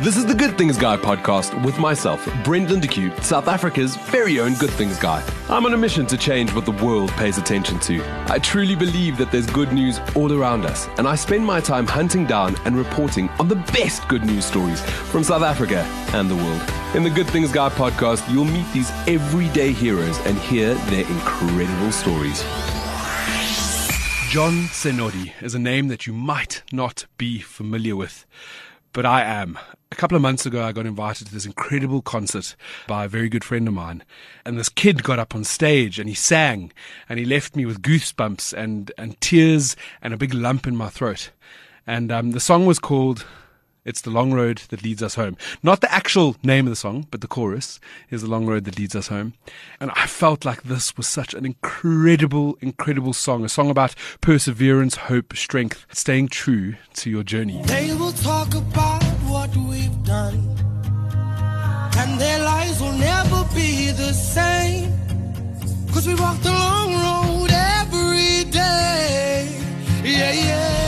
This is the Good Things Guy podcast with myself, Brent Lindeque, South Africa's very own Good Things Guy. I'm on a mission to change what the world pays attention to. I truly believe that there's good news all around us, and I spend my time hunting down and reporting on the best good news stories from South Africa and the world. In the Good Things Guy podcast, you'll meet these everyday heroes and hear their incredible stories. John Tsenoli is a name that you might not be familiar with, but I am. A couple of months ago, I got invited to this incredible concert by a very good friend of mine. And this kid got up on stage and he sang and he left me with goosebumps and, and tears and a big lump in my throat. And um, the song was called it's the long road that leads us home. Not the actual name of the song, but the chorus is the long road that leads us home. And I felt like this was such an incredible, incredible song. A song about perseverance, hope, strength, staying true to your journey. They will talk about we've done, and their lives will never be the same. Cause we walk the long road every day. Yeah, yeah.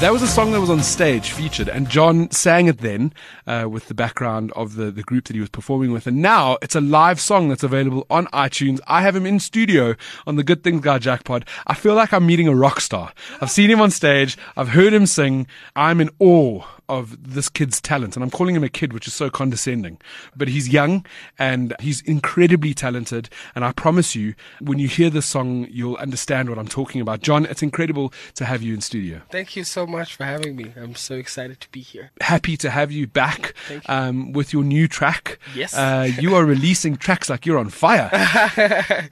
That was a song that was on stage featured, and John sang it then uh, with the background of the, the group that he was performing with. And now it's a live song that's available on iTunes. I have him in studio on the Good Things Guy Jackpot. I feel like I'm meeting a rock star. I've seen him on stage, I've heard him sing. I'm in awe of this kid's talent. And I'm calling him a kid, which is so condescending. But he's young and he's incredibly talented. And I promise you, when you hear this song, you'll understand what I'm talking about. John, it's incredible to have you in studio. Thank you so much for having me. I'm so excited to be here. Happy to have you back you. um, with your new track. Yes. Uh, you are releasing tracks like you're on fire.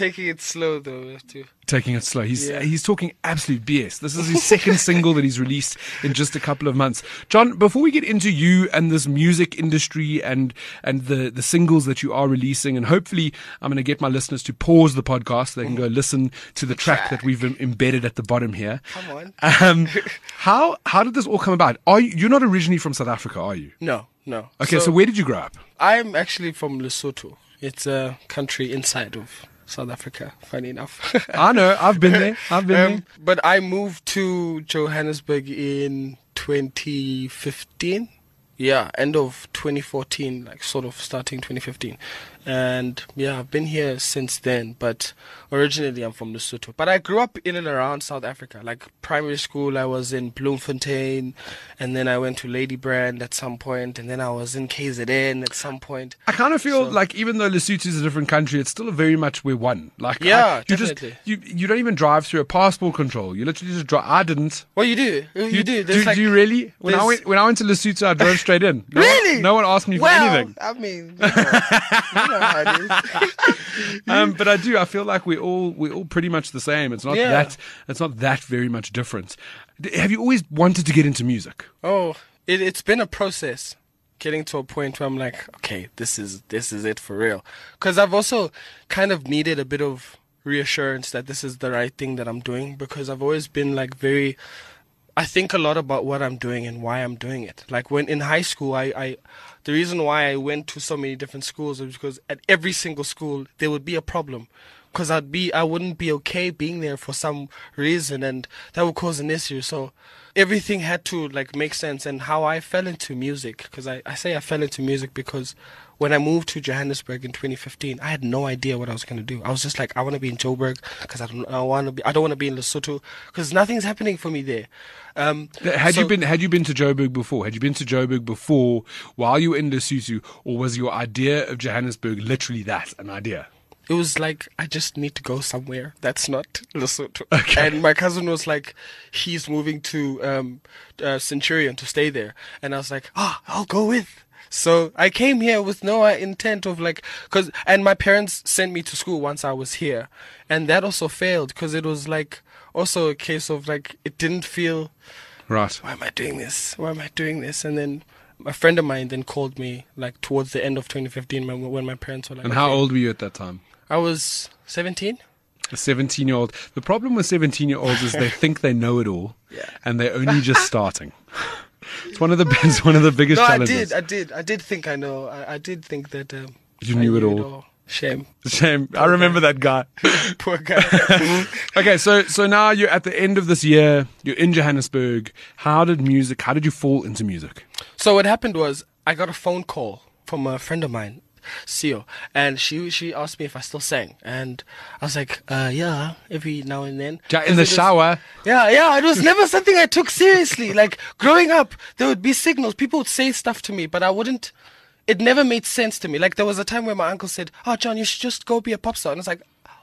Taking it slow though. we have to- taking it slow. He's Yeah. he's talking absolute BS. This is his second single that he's released in just a couple of months. John, before we get into you and this music industry and and the the singles that you are releasing, and hopefully I'm going to get my listeners to pause the podcast. so They can go listen to the track that we've embedded at the bottom here. Come on. Um, how how did this all come about? Are you, you're not originally from South Africa, are you? No, no. Okay, so, where did you grow up? I'm actually from Lesotho. It's a country inside of South Africa. Funny enough. I know. I've been there. I've been there. um, but I moved to Johannesburg in 2015. Yeah, end of 2014, like sort of starting 2015. And yeah, I've been here since then, but originally I'm from Lesotho. But I grew up in and around South Africa. Like primary school, I was in Bloemfontein, and then I went to Ladybrand at some point, and then I was in KZN at some point. I kind of feel So- like even though Lesotho is a different country, it's still very much we're one. Like Yeah, I, you definitely. just you you don't even drive through a passport control. You literally just drive. I didn't. Well, you do. You, do. There's Do, like, do you really? When I went when I went to Lesotho, I drove straight in. No Really? One, no one asked me for well, anything. I mean, you know, you know how it is. Um, but I do. I feel like we're all we're all pretty much the same. It's not Yeah. that it's not that very much different. Have you always wanted to get into music? Oh, it, it's been a process getting to a point where I'm like, okay, this is this is it for real. Because I've also kind of needed a bit of reassurance that this is the right thing that I'm doing. Because I've always been like very, I think a lot about what I'm doing and why I'm doing it. Like when in high school, I, I the reason why I went to so many different schools is because at every single school there would be a problem. Because I'd be, I wouldn't be okay being there for some reason, and that would cause an issue. So everything had to like make sense. And how I fell into music, because I, I say I fell into music because when I moved to Johannesburg in 2015, I had no idea what I was gonna do. I was just like, I want to be in Joburg because I don't, I want to be, I don't want to be in Lesotho because nothing's happening for me there. Um, Had so- you been had you been to Joburg before? Had you been to Joburg before while you were in Lesotho, or was your idea of Johannesburg literally that an idea? It was like I just need to go somewhere that's not Lesotho. Okay. And my cousin was like, he's moving to um, uh, Centurion to stay there, and I was like, ah, I'll go with. So I came here with no uh, intent of like, cause, and my parents sent me to school once I was here, and that also failed because it was like also a case of like it didn't feel Right. why am I doing this? Why am I doing this? And then a friend of mine then called me like towards the end of 2015 when, when my parents were like, And how "Okay." old were you at that time? I was 17. A 17 year old. The problem with 17 year olds is they think they know it all Yeah. and they're only just starting. It's one of the it's one of the biggest No, I challenges. did, I did, I did think I know. I, I did think that um, You I knew it all. Shame, Shame. I remember that guy. poor guy. Okay, so so now you're at the end of this year. You're in Johannesburg. How did music? How did you fall into music? So what happened was I got a phone call from a friend of mine, Sio, and she she asked me if I still sang, and I was like, uh, yeah, every now and then. Ja- in the was- shower. Yeah, yeah, it was never something I took seriously. Like growing up, there would be signals. People would say stuff to me, but I wouldn't. It never made sense to me. Like there was a time where my uncle said, "Oh, John, you should just go be a pop star," and I was like,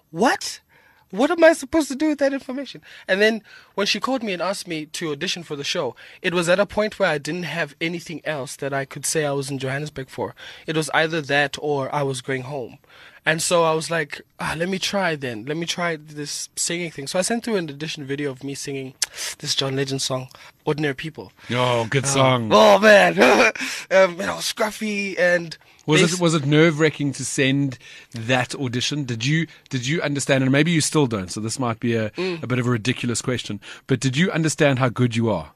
"What? What am I supposed to do with that information?" And then when she called me and asked me to audition for the show, it was at a point where I didn't have anything else that I could say I was in Johannesburg for. It was either that or I was going home. And so I was like, ah, let me try then. Let me try this singing thing. So I sent through an audition video of me singing this John Legend song, Ordinary People. Oh, good song. Oh man, um, you know, scruffy and Was it was it nerve wracking to send that audition? Did you did you understand? And maybe you still don't. So this might be a, Mm. a bit of a ridiculous question. But did you understand how good you are?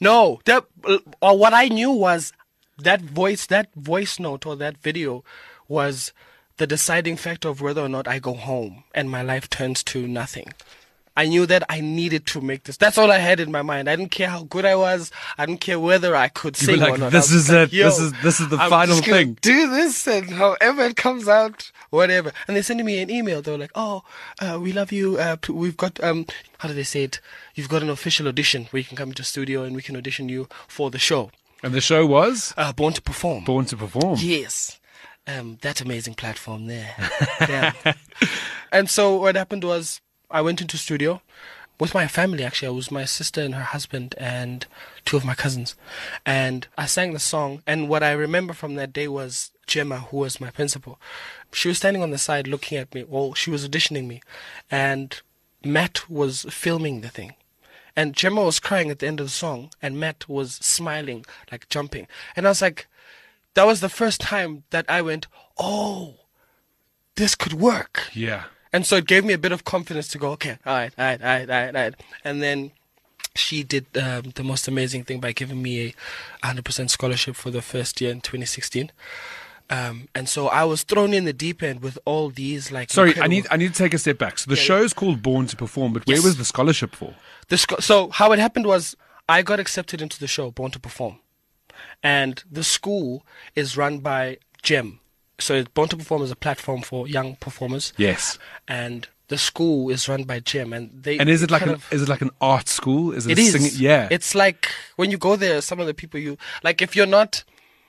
No, that uh, or what I knew was that voice, that voice note or that video was the deciding factor of whether or not I go home and my life turns to nothing. I knew that I needed to make this. That's all I had in my mind. I didn't care how good I was. I didn't care whether I could sing like, or not. "This is like, it. This is- this is the I'm final thing." Do this, and however it comes out, whatever. And they sent me an email. They were like, "Oh, uh, we love you. Uh, we've got um, how do they say it? You've got an official audition where you can come into studio and we can audition you for the show. And the show was Uh, Born to Perform. Born to Perform. Yes. Um, that amazing platform there. yeah. And so what happened was I went into studio with my family actually. I was my sister and her husband and two of my cousins. And I sang the song and what I remember from that day was Gemma, who was my principal. She was standing on the side looking at me. Well, she was auditioning me. And Matt was filming the thing. And Gemma was crying at the end of the song, and Matt was smiling, like jumping. And I was like, that was the first time that I went, oh, this could work. Yeah. And so it gave me a bit of confidence to go, okay, all right, all right, all right, all right, all right. And then she did um, the most amazing thing by giving me a 100% scholarship for the first year in 2016. Um, and so I was thrown in the deep end with all these like. Sorry, I need I need to take a step back. So the show's called Born to Perform, but where was the scholarship for? The sco- so how it happened was I got accepted into the show Born to Perform, and the school is run by GEM. So Born to Perform is a platform for young performers. Yes. And the school is run by Jim, and they. And is it like an of- is it like an art school? Is it, It a is. singing? Yeah. It's like when you go there, some of the people you like. If you're not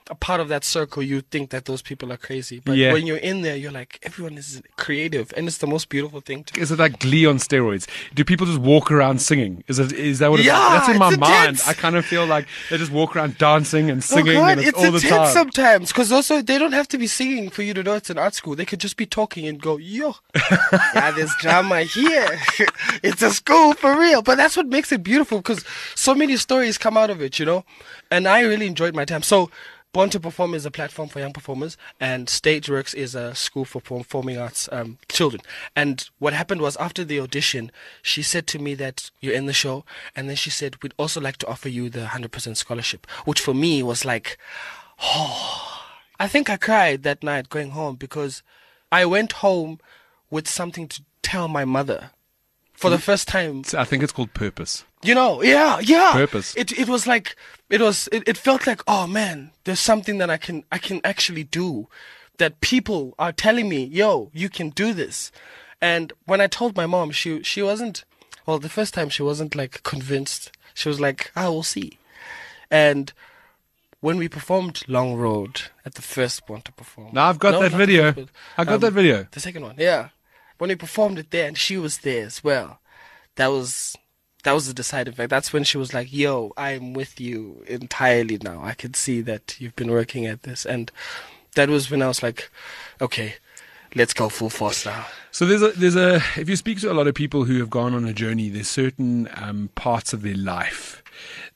a part of that circle, you think that those people are crazy. But Yeah. when you're in there, you're like, everyone is creative, and it's the most beautiful thing to. is it like Glee on steroids? Do people just walk around singing? Is it is that what? Yeah, that's in my it's mind. I kind of feel like they just walk around dancing and singing, oh God, and it's, it's, all the intense time. sometimes because also they don't have to be singing for you to know it's an art school. They could just be talking and go, "Yo, yeah, there's drama here. it's a school for real." But that's what makes it beautiful because so many stories come out of it, you know. And I really enjoyed my time. So. Born to Perform is a platform for young performers, and Stageworks is a school for performing arts um, children. And what happened was after the audition, she said to me that you're in the show, and then she said we'd also like to offer you the 100% scholarship, which for me was like, oh, I think I cried that night going home because I went home with something to tell my mother for the first time. I think it's called purpose. You know, yeah, yeah. Purpose. It it was like it was it, it felt like oh man, there's something that I can I can actually do that people are telling me, yo, you can do this. And when I told my mom, she she wasn't well, the first time she wasn't like convinced. She was like, "I will see." And when we performed Long Road at the first one to perform. Now I've got No, that video. first. I got Um, that video. The second one, yeah. When we performed it there, and she was there as well. That was that was the deciding factor. That's when she was like, "Yo, I'm with you entirely now. I can see that you've been working at this." And that was when I was like, "Okay, let's go full force now." So there's a there's a if you speak to a lot of people who have gone on a journey, there's certain um, parts of their life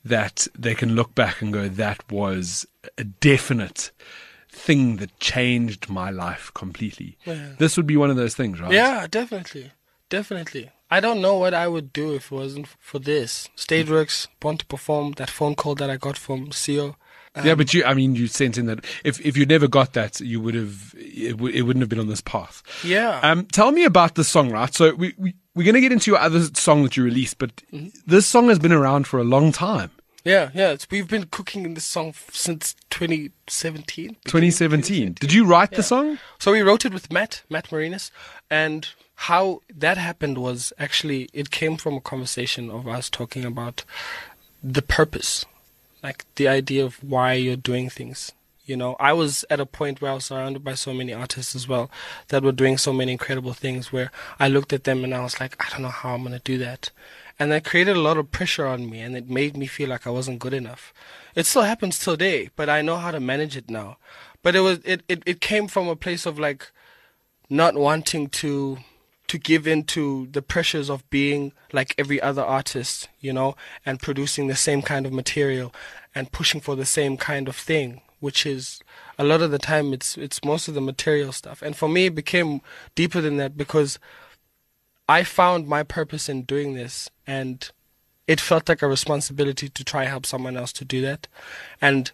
that they can look back and go, that was a definite thing that changed my life completely. This would be one of those things, right? Yeah, definitely, definitely. I don't know what I would do if it wasn't for this. Stageworks, Born to Perform, that phone call that I got from Sio. yeah, but you, I mean, you sent in that if if you never got that, you would have it, w- it wouldn't have been on this path. Yeah. Um, tell me about the song, right? So we, we we're gonna get into your other song that you released, but Mm-hmm. this song has been around for a long time. Yeah, yeah. It's, we've been cooking in this song f- since 2017. 2017. Did you write the song? So we wrote it with Matt, Matt Marinus, and how that happened was actually it came from a conversation of us talking about the purpose, like the idea of why you're doing things. You know, I was at a point where I was surrounded by so many artists as well that were doing so many incredible things where I looked at them and I was like, I don't know how I'm going to do that. And that created a lot of pressure on me and it made me feel like I wasn't good enough. It still happens today, but I know how to manage it now. But it was, it, it, it came from a place of like, not wanting to to give in to the pressures of being like every other artist, you know, and producing the same kind of material and pushing for the same kind of thing, which is a lot of the time it's it's most of the material stuff. And for me it became deeper than that because I found my purpose in doing this and it felt like a responsibility to try help someone else to do that. And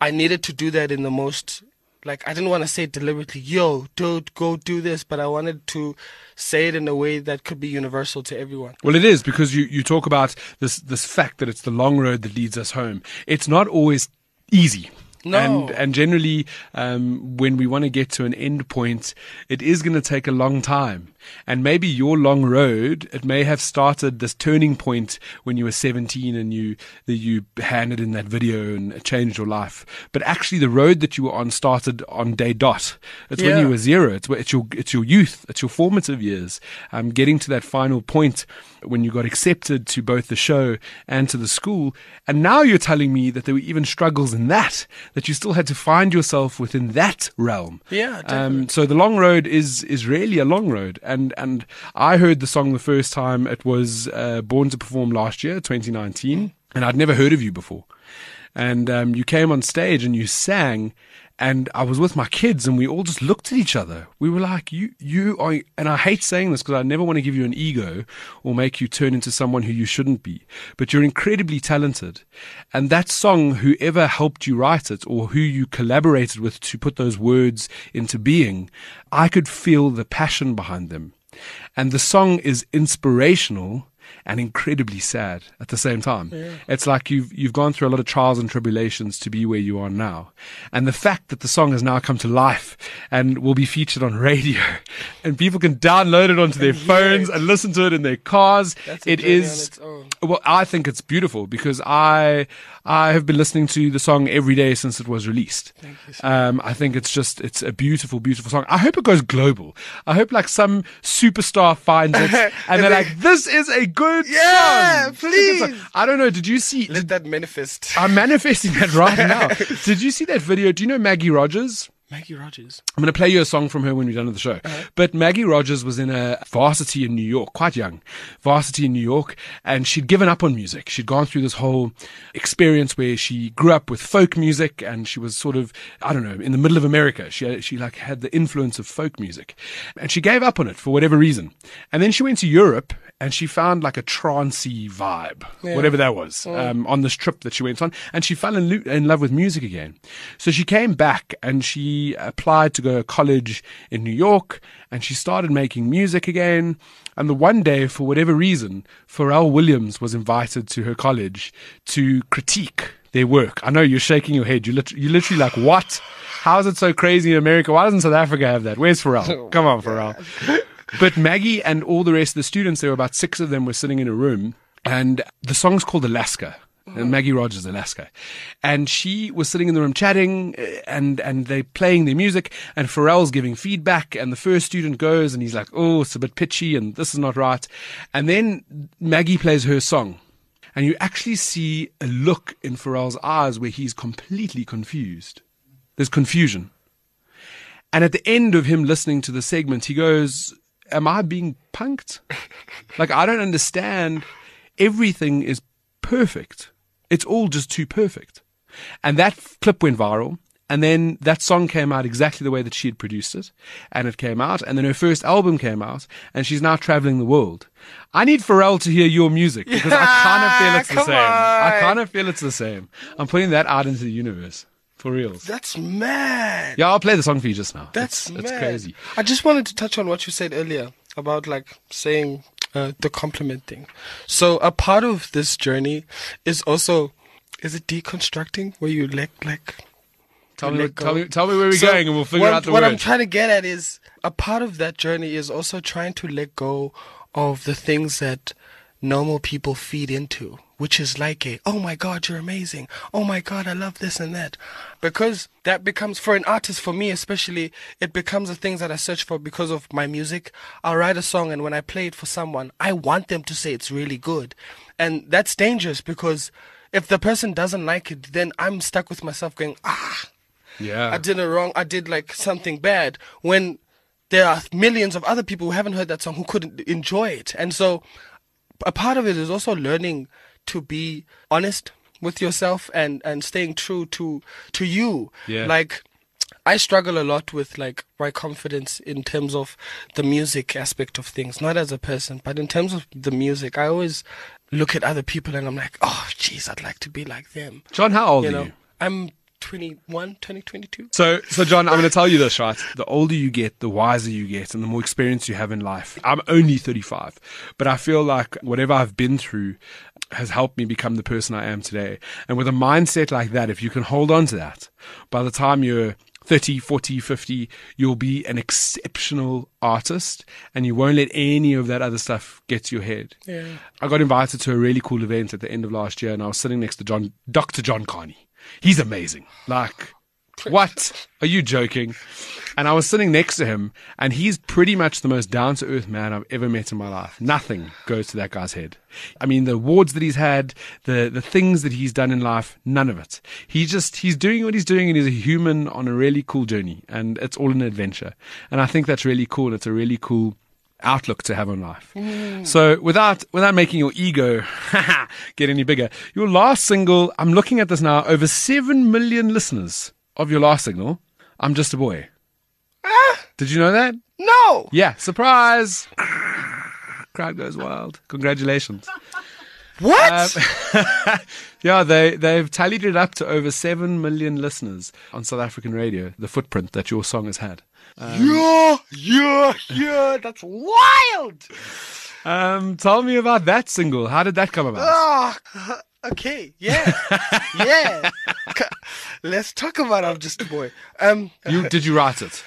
I needed to do that in the most like I didn't want to say it deliberately, yo, dude, go do this, but I wanted to say it in a way that could be universal to everyone. Well, it is because you, you talk about this this fact that it's the long road that leads us home. It's not always easy. No. And and generally, um, when we want to get to an end point, it is going to take a long time. And maybe your long road, it may have started this turning point when you were 17 and you that you handed in that video and it changed your life. But actually, the road that you were on started on day dot. It's when you were zero. It's, it's your it's your youth. It's your formative years. Um, getting to that final point when you got accepted to both the show and to the school. And now you're telling me that there were even struggles in that. That you still had to find yourself within that realm. Yeah, Um, so the long road is is really a long road. And and I heard the song the first time. It was uh, Born to Perform last year, 2019, and I'd never heard of you before. And um, you came on stage and you sang, and I was with my kids, and we all just looked at each other. We were like, "You, you are," and I hate saying this because I never want to give you an ego or make you turn into someone who you shouldn't be. But you're incredibly talented, and that song, whoever helped you write it or who you collaborated with to put those words into being, I could feel the passion behind them. And the song is inspirational and incredibly sad at the same time. It's like you've you've gone through a lot of trials and tribulations to be where you are now. And the fact that the song has now come to life and will be featured on radio and people can download it onto their phones it. and listen to it in their cars. That's it is. Well, I think it's beautiful because I I have been listening to the song every day since it was released. Thank you so Um, I think it's just it's a beautiful, beautiful song. I hope it goes global. I hope like some superstar finds it and they're like, "This is a good Yeah, song. It's a good song." please. I don't know. Did you see? Let that manifest. I'm manifesting that right now. Did you see that video? Do you know Maggie Rogers? Maggie Rogers. I'm going to play you a song from her when we're done with the show. But Maggie Rogers was in a varsity in New York, quite young, varsity in New York, and she'd given up on music. She'd gone through this whole experience where she grew up with folk music, and she was sort of, I don't know, in the middle of America. She she like had the influence of folk music, and she gave up on it for whatever reason. And then she went to Europe. And she found like a trancey vibe, whatever that was, um, on this trip that she went on. And she fell in, lo- in love with music again. So she came back and she applied to go to college in New York and she started making music again. And the one day, for whatever reason, Pharrell Williams was invited to her college to critique their work. I know you're shaking your head. You lit- you're literally like, what? How is it so crazy in America? Why doesn't South Africa have that? Where's Pharrell? Oh Come on, Pharrell. But Maggie and all the rest of the students, there were about six of them, were sitting in a room, and the song's called Alaska. And Maggie Rogers, Alaska, and she was sitting in the room chatting, uh, and and they playing their music, and Pharrell's giving feedback, and the first student goes, and he's like, "Oh, it's a bit pitchy, and this is not right," and then Maggie plays her song, and you actually see a look in Pharrell's eyes where he's completely confused. There's confusion. And at the end of him listening to the segment, he goes, Am I being punked? like, I don't understand. Everything is perfect. It's all just too perfect. And that clip went viral. And then that song came out exactly the way that she had produced it. And it came out. And then her first album came out. And she's now traveling the world. I need Pharrell to hear your music because I kind of feel it's the same. I kind of feel it's the same. I'm putting that out into the universe. For real. That's mad. Yeah, I'll play the song for you just now. That's it's, it's crazy. I just wanted to touch on what you said earlier about like saying uh, the compliment thing. So a part of this journey is also is it deconstructing where you let like Tell me, tell me, tell me where we're So, going, and we'll figure what, out the what word. I'm trying to get at is a part of that journey is also trying to let go of the things that normal people feed into, which is like a, oh my God, you're amazing. Oh my God, I love this and that. Because that becomes, for an artist, for me especially, it becomes the things that I search for because of my music. I'll write a song and when I play it for someone, I want them to say it's really good. And that's dangerous because if the person doesn't like it, then I'm stuck with myself going, ah, yeah, I did it wrong. I did like something bad when there are millions of other people who haven't heard that song who couldn't enjoy it. And so a part of it is also learning to be honest with yourself and, and staying true to, to you. Yeah. Like, I struggle a lot with like my confidence in terms of the music aspect of things, not as a person, but in terms of the music. I always look at other people and I'm like, oh, jeez, I'd like to be like them. John, how old You are know, you? I'm 21, 20, 22. So, so John, I'm going to tell you this, right? The older you get, the wiser you get, and the more experience you have in life. I'm only 35, but I feel like whatever I've been through has helped me become the person I am today. And with a mindset like that, if you can hold on to that, by the time you're 30, 40, 50, you'll be an exceptional artist and you won't let any of that other stuff get to your head. Yeah. I got invited to a really cool event at the end of last year and I was sitting next to John, Dr. John Kani. He's amazing. Like, what? Are you joking? And I was sitting next to him, and he's pretty much the most down to earth man I've ever met in my life. Nothing goes to that guy's head. I mean, the awards that he's had, the, the things that he's done in life, none of it. He just, he's doing what he's doing, and he's a human on a really cool journey, and it's all an adventure. And I think that's really cool. It's a really cool outlook to have on life. So without without making your ego get any bigger, your last single, I'm looking at this now, over seven million listeners of your last single, I'm just a boy. Ah, Did you know that? No. Yeah, surprise. Crowd goes wild. Congratulations. What? Um, yeah, they they've tallied it up to over seven million listeners on South African radio. The footprint that your song has had. Yeah, yeah, yeah. That's wild. Um, tell me about that single. How did that come about? Ah, okay. Yeah, yeah. Let's talk about I'm just a boy. Um, You did you write it?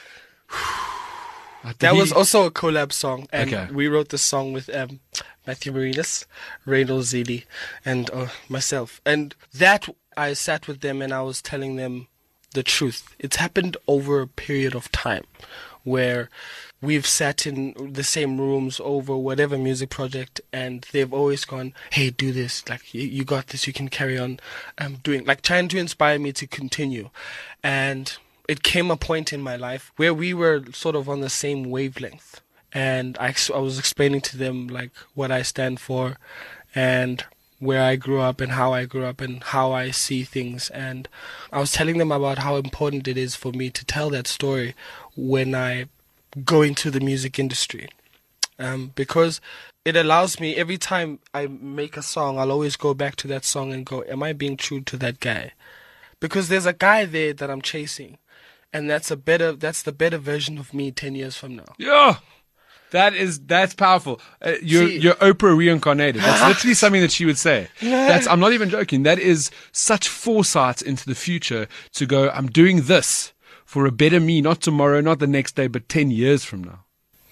that He- was also a collab song, and Okay. we wrote the song with um, Matthew Marinus, Ryno Zeelie, and uh, myself. And that I sat with them and I was telling them the truth. It's happened over a period of time, where we've sat in the same rooms over whatever music project, and they've always gone, "Hey, do this! Like you, got this. You can carry on um, doing." Like trying to inspire me to continue, and it came a point in my life where we were sort of on the same wavelength and I, I was explaining to them like what I stand for and where I grew up and how I grew up and how I see things. And I was telling them about how important it is for me to tell that story when I go into the music industry. Um, because it allows me every time I make a song I'll always go back to that song and go am I being true to that guy? Because there's a guy there that I'm chasing and that's a better that's the better version of me 10 years from now. Yeah. That is that's powerful. Uh, you're See- you're Oprah reincarnated. That's literally something that she would say. That's I'm not even joking. That is such foresight into the future to go. I'm doing this for a better me, not tomorrow, not the next day, but ten years from now.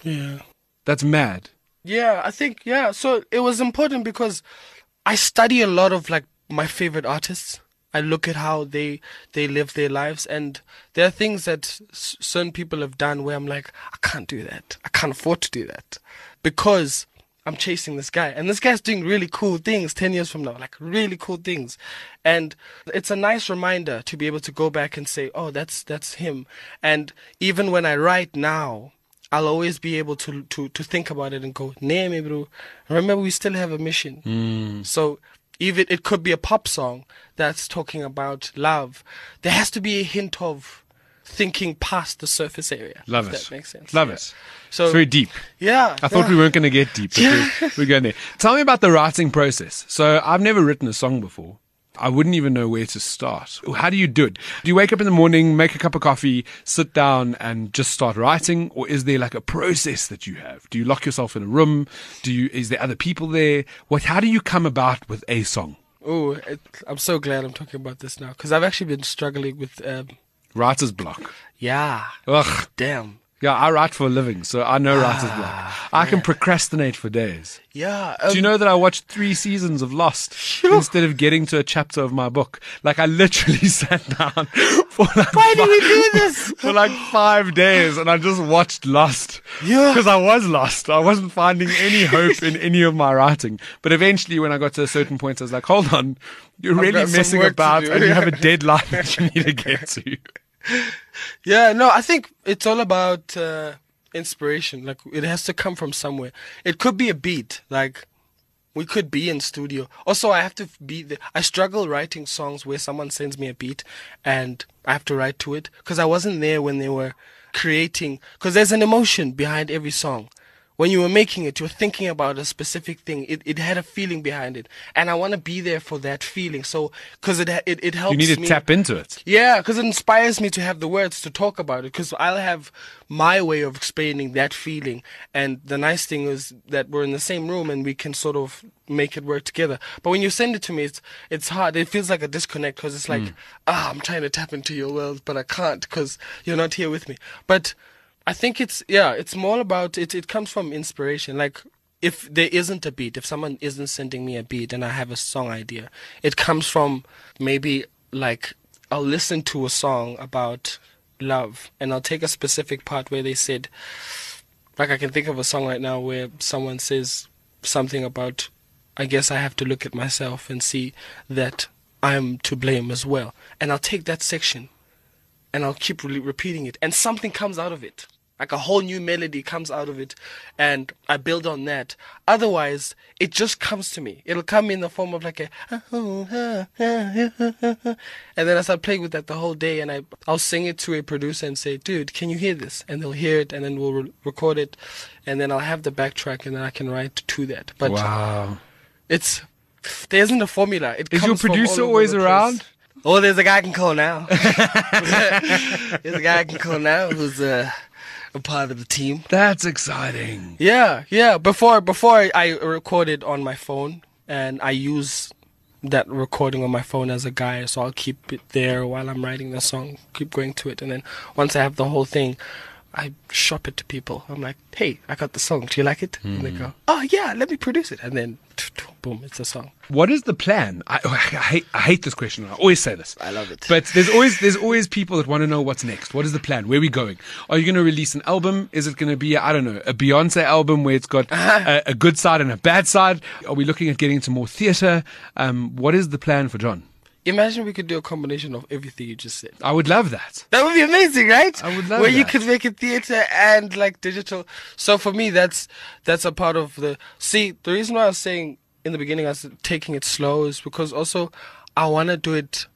yeah That's mad. Yeah, I think yeah. So it was important because I study a lot of like my favorite artists. I look at how they they live their lives, and there are things that s- certain people have done where I'm like, I can't do that. I can't afford to do that because I'm chasing this guy, and this guy's doing really cool things ten years from now, like really cool things, and it's a nice reminder to be able to go back and say, oh, that's that's him. And even when I write now, I'll always be able to to to think about it and go, "Nee, bro. Remember, we still have a mission." Hmm. So even it could be a pop song that's talking about love. There has to be a hint of thinking past the surface area. Love if it. That makes sense. Love Yeah. it. So It's very deep. yeah, I thought yeah. we weren't going to get deep, we're going there. Tell me about the writing process. So I've never written a song before. I wouldn't even know where to start. How do you do it? Do you wake up in the morning, make a cup of coffee, sit down and just start writing? Or is there like a process that you have? Do you lock yourself in a room? Do you, is there other people there? What, how do you come about with a song? Oh, I'm so glad I'm talking about this now because I've actually been struggling with. Um, Writer's block. yeah, Ugh. damn. Yeah, I write for a living, so I know writer's block. I can procrastinate for days. Yeah. Do you um, know that I watched three seasons of Lost instead of getting to a chapter of my book? Like I literally sat down for like Why do we five- do this? for like five days and I just watched Lost. Yeah. Because I was lost. I wasn't finding any hope in any of my writing. But eventually when I got to a certain point, I was like, hold on, you're really messing about and you have a deadline that you need to get to. Yeah, no, I think it's all about uh, inspiration. Like it has to come from somewhere. It could be a beat. Like we could be in studio. Also, I have to be. The, I struggle writing songs where someone sends me a beat and I have to write to it because I wasn't there when they were creating. Because there's an emotion behind every song. When you were making it, you were thinking about a specific thing. It, it had a feeling behind it, and I want to be there for that feeling. So, because it, it it helps You need to me. tap into it. Yeah, because it inspires me to have the words to talk about it. Because I'll have my way of explaining that feeling. And the nice thing is that we're in the same room and we can sort of make it work together. But when you send it to me, it's it's hard. It feels like a disconnect because it's like, ah, I'm trying to tap into your world, but I can't because you're not here with me. But I think it's yeah, it's more about it. It comes from inspiration. Like if there isn't a beat, if someone isn't sending me a beat and I have a song idea, it comes from maybe like I'll listen to a song about love and I'll take a specific part where they said, like I can think of a song right now where someone says something about, I guess I have to look at myself and see that I'm to blame as well. And I'll take that section and I'll keep re- repeating it, and something comes out of it. Like a whole new melody comes out of it, and I build on that. Otherwise, it just comes to me. It'll come in the form of like a, and then I start playing with that the whole day, and I I'll sing it to a producer and say, "Dude, can you hear this?" And they'll hear it, and then we'll re- record it, and then I'll have the backtrack, and then I can write to that. But Wow. it's there isn't a formula. It Is your comes from all producer always place. around? Oh, there's a guy I can call now. there's a guy I can call now who's uh, a part of the team. That's exciting. Yeah, yeah. Before before I recorded on my phone, and I use that recording on my phone as a guide, so I'll keep it there while I'm writing the song. Keep going to it, and then once I have the whole thing, I shop it to people. I'm like, hey, I got the song. Do you like it? And they hmm. go, oh yeah, let me produce it, and then boom, it's a song. What is the plan? I, I hate I hate this question. I always say this. I love it. But there's always there's always people that want to know what's next. What is the plan? Where are we going? Are you going to release an album? Is it going to be I don't know a Beyonce album where it's got a, a good side and a bad side? Are we looking at getting into more theatre? Um, what is the plan for John? Imagine we could do a combination of everything you just said. I would love that. That would be amazing, right? I would love Where you could make it theater and like digital. So for me, that's that's a part of the. See, the reason why I was saying in the beginning I was taking it slow is because also I want to do it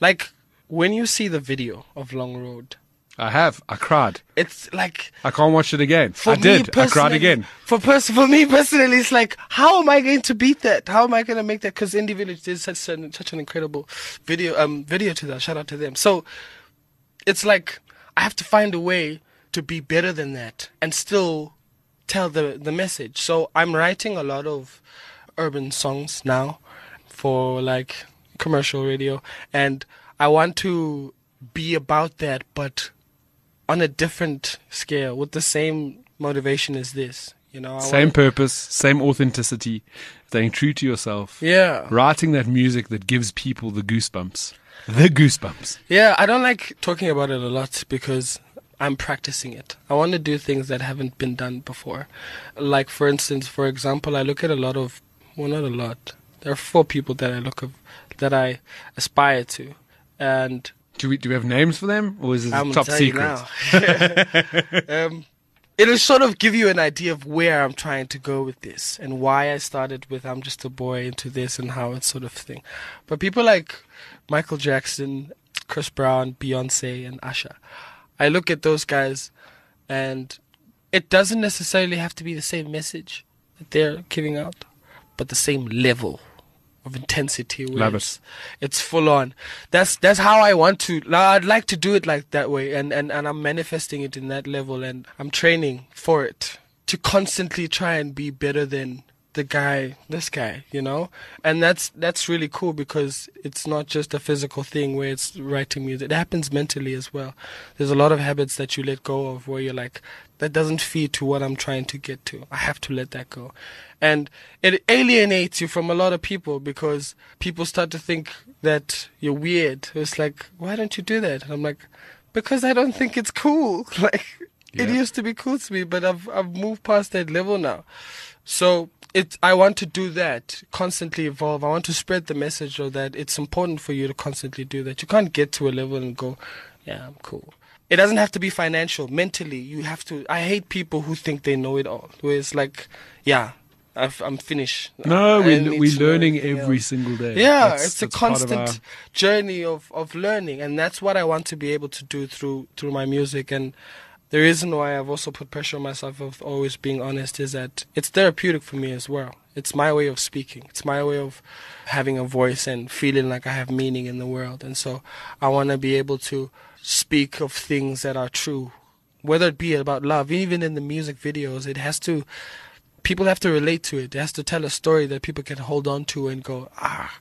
like when you see the video of Long Road. I have. I cried. It's like I can't watch it again. I did. I cried again. For pers- for me personally, it's like how am I going to beat that? How am I going to make that? Because Indie Village did such an such an incredible video um video to that. Shout out to them. So it's like I have to find a way to be better than that and still tell the the message. So I'm writing a lot of urban songs now for like commercial radio and I want to be about that but on a different scale with the same motivation as this, you know. I Same purpose, same authenticity, staying true to yourself. Yeah. Writing that music that gives people the goosebumps. The goosebumps. Yeah, I don't like talking about it a lot because I'm practicing it. I want to do things that haven't been done before. Like, for instance, for example, I look at a lot of, well, not a lot. There are four people that I look of, that I aspire to, and Do we do we have names for them, or is it I'm top secret? um, it'll sort of give you an idea of where I'm trying to go with this and why I started with I'm just a boy into this and how it's sort of thing. But people like Michael Jackson, Chris Brown, Beyonce, and Usher, I look at those guys and it doesn't necessarily have to be the same message that they're giving out, but the same level of intensity. where Love it. it's, It's full on. That's that's how I want to. I'd like to do it like that way, and, and and I'm manifesting it in that level, and I'm training for it to constantly try and be better than the guy, this guy, you know, and that's that's really cool because it's not just a physical thing where it's writing music. It happens mentally as well. There's a lot of habits that you let go of where you're like, that doesn't feed to what I'm trying to get to. I have to let that go, and it alienates you from a lot of people because people start to think that you're weird. It's like, why don't you do that? And I'm like, because I don't think it's cool. Like. It used to be cool to me, but I've I've moved past that level now. So it I want to do that, constantly evolve. I want to spread the message of that it's important for you to constantly do that. You can't get to a level and go, yeah, I'm cool. It doesn't have to be financial. Mentally, you have to. I hate people who think they know it all. Where it's like, yeah, I've, I'm finished. No, I we're, we're learning every else. single day. Yeah, That's- it's a that's of constant our- journey of, of learning, and that's what I want to be able to do through through my music. And the reason why I've also put pressure on myself of always being honest is that it's therapeutic for me as well. It's my way of speaking. It's my way of having a voice and feeling like I have meaning in the world. And so I want to be able to speak of things that are true, whether it be about love, even in the music videos. It has to people have to relate to it. It has to tell a story that people can hold on to and go, ah,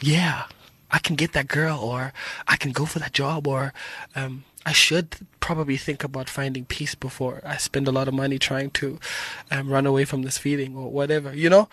yeah, I can get that girl, or I can go for that job, or um, I should probably think about finding peace before I spend a lot of money trying to um, run away from this feeling, or whatever, you know?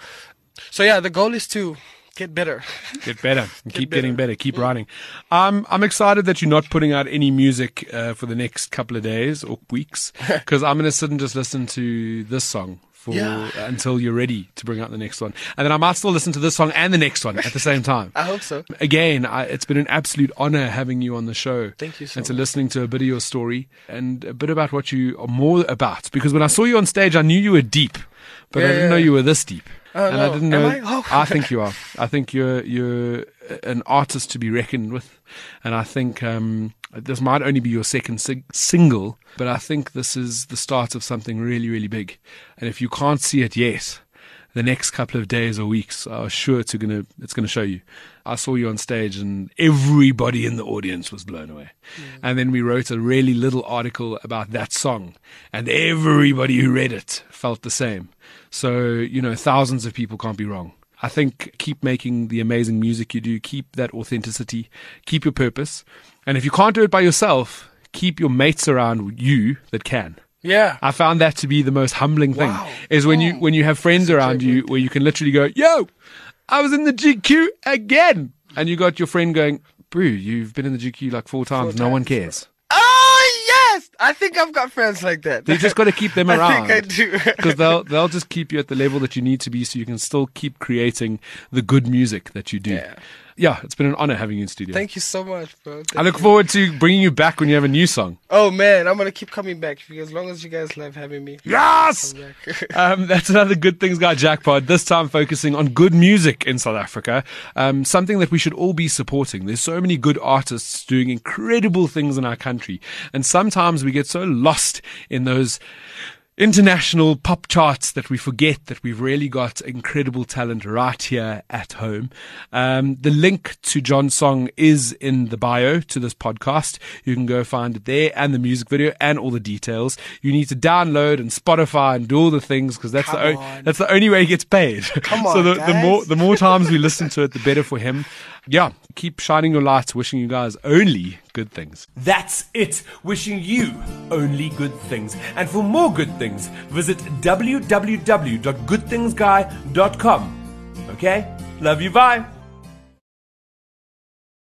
So, yeah, the goal is to get better. Get better. And keep better. getting better. Keep writing. Um, I'm excited that you're not putting out any music uh, for the next couple of days or weeks because I'm going to sit and just listen to this song for Yeah. until you're ready to bring out the next one, and then I might still listen to this song and the next one at the same time. I hope so. Again, I, it's been an absolute honor having you on the show. Thank you so much. And to much. listening to a bit of your story and a bit about what you are more about. Because when I saw you on stage, I knew you were deep, but I didn't know you were this deep. Oh, and I didn't Am know. I? Oh. I think you are. I think you're you're an artist to be reckoned with, and I think um, this might only be your second sig- single, but I think this is the start of something really, really big. And if you can't see it yet, the next couple of days or weeks are sure to gonna it's gonna show you. I saw you on stage and everybody in the audience was blown away. And then we wrote a really little article about that song and everybody who read it felt the same. So, you know, thousands of people can't be wrong. I think keep making the amazing music you do, keep that authenticity, keep your purpose. And if you can't do it by yourself, keep your mates around you that can. Yeah. I found that to be the most humbling thing Wow. is when you when you have friends around you where you can literally go, "Yo, I was in the GQ again," and you got your friend going, "Brew, you've been in the GQ like four times. no one times. cares." Yes! I think I've got friends like that. You just got to keep them I around. think I do. because they'll they'll just keep you at the level that you need to be, so you can still keep creating the good music that you do. Yeah. Yeah, it's been an honor having you in studio. Thank you so much, bro. I look you. forward to bringing you back when you have a new song. Oh man, I'm gonna keep coming back as long as you guys love having me. Yes! Um, that's another Good Things Guy jackpot, this time focusing on good music in South Africa. Um, something that we should all be supporting. There's so many good artists doing incredible things in our country. And sometimes we get so lost in those international pop charts that we forget that we've really got incredible talent right here at home. Um, the link to John's song is in the bio to this podcast. You can go find it there and the music video and all the details. You need to download and Spotify and do all the things because that's the Come o- that's the only way he gets paid. Come so on, the, the guys. more the more times we listen to it, the better for him. Yeah, keep shining your lights. Wishing you guys only good things. That's it. Wishing you only good things. And for more good things, visit www.goodthingsguy.com. Okay? Love you. Bye.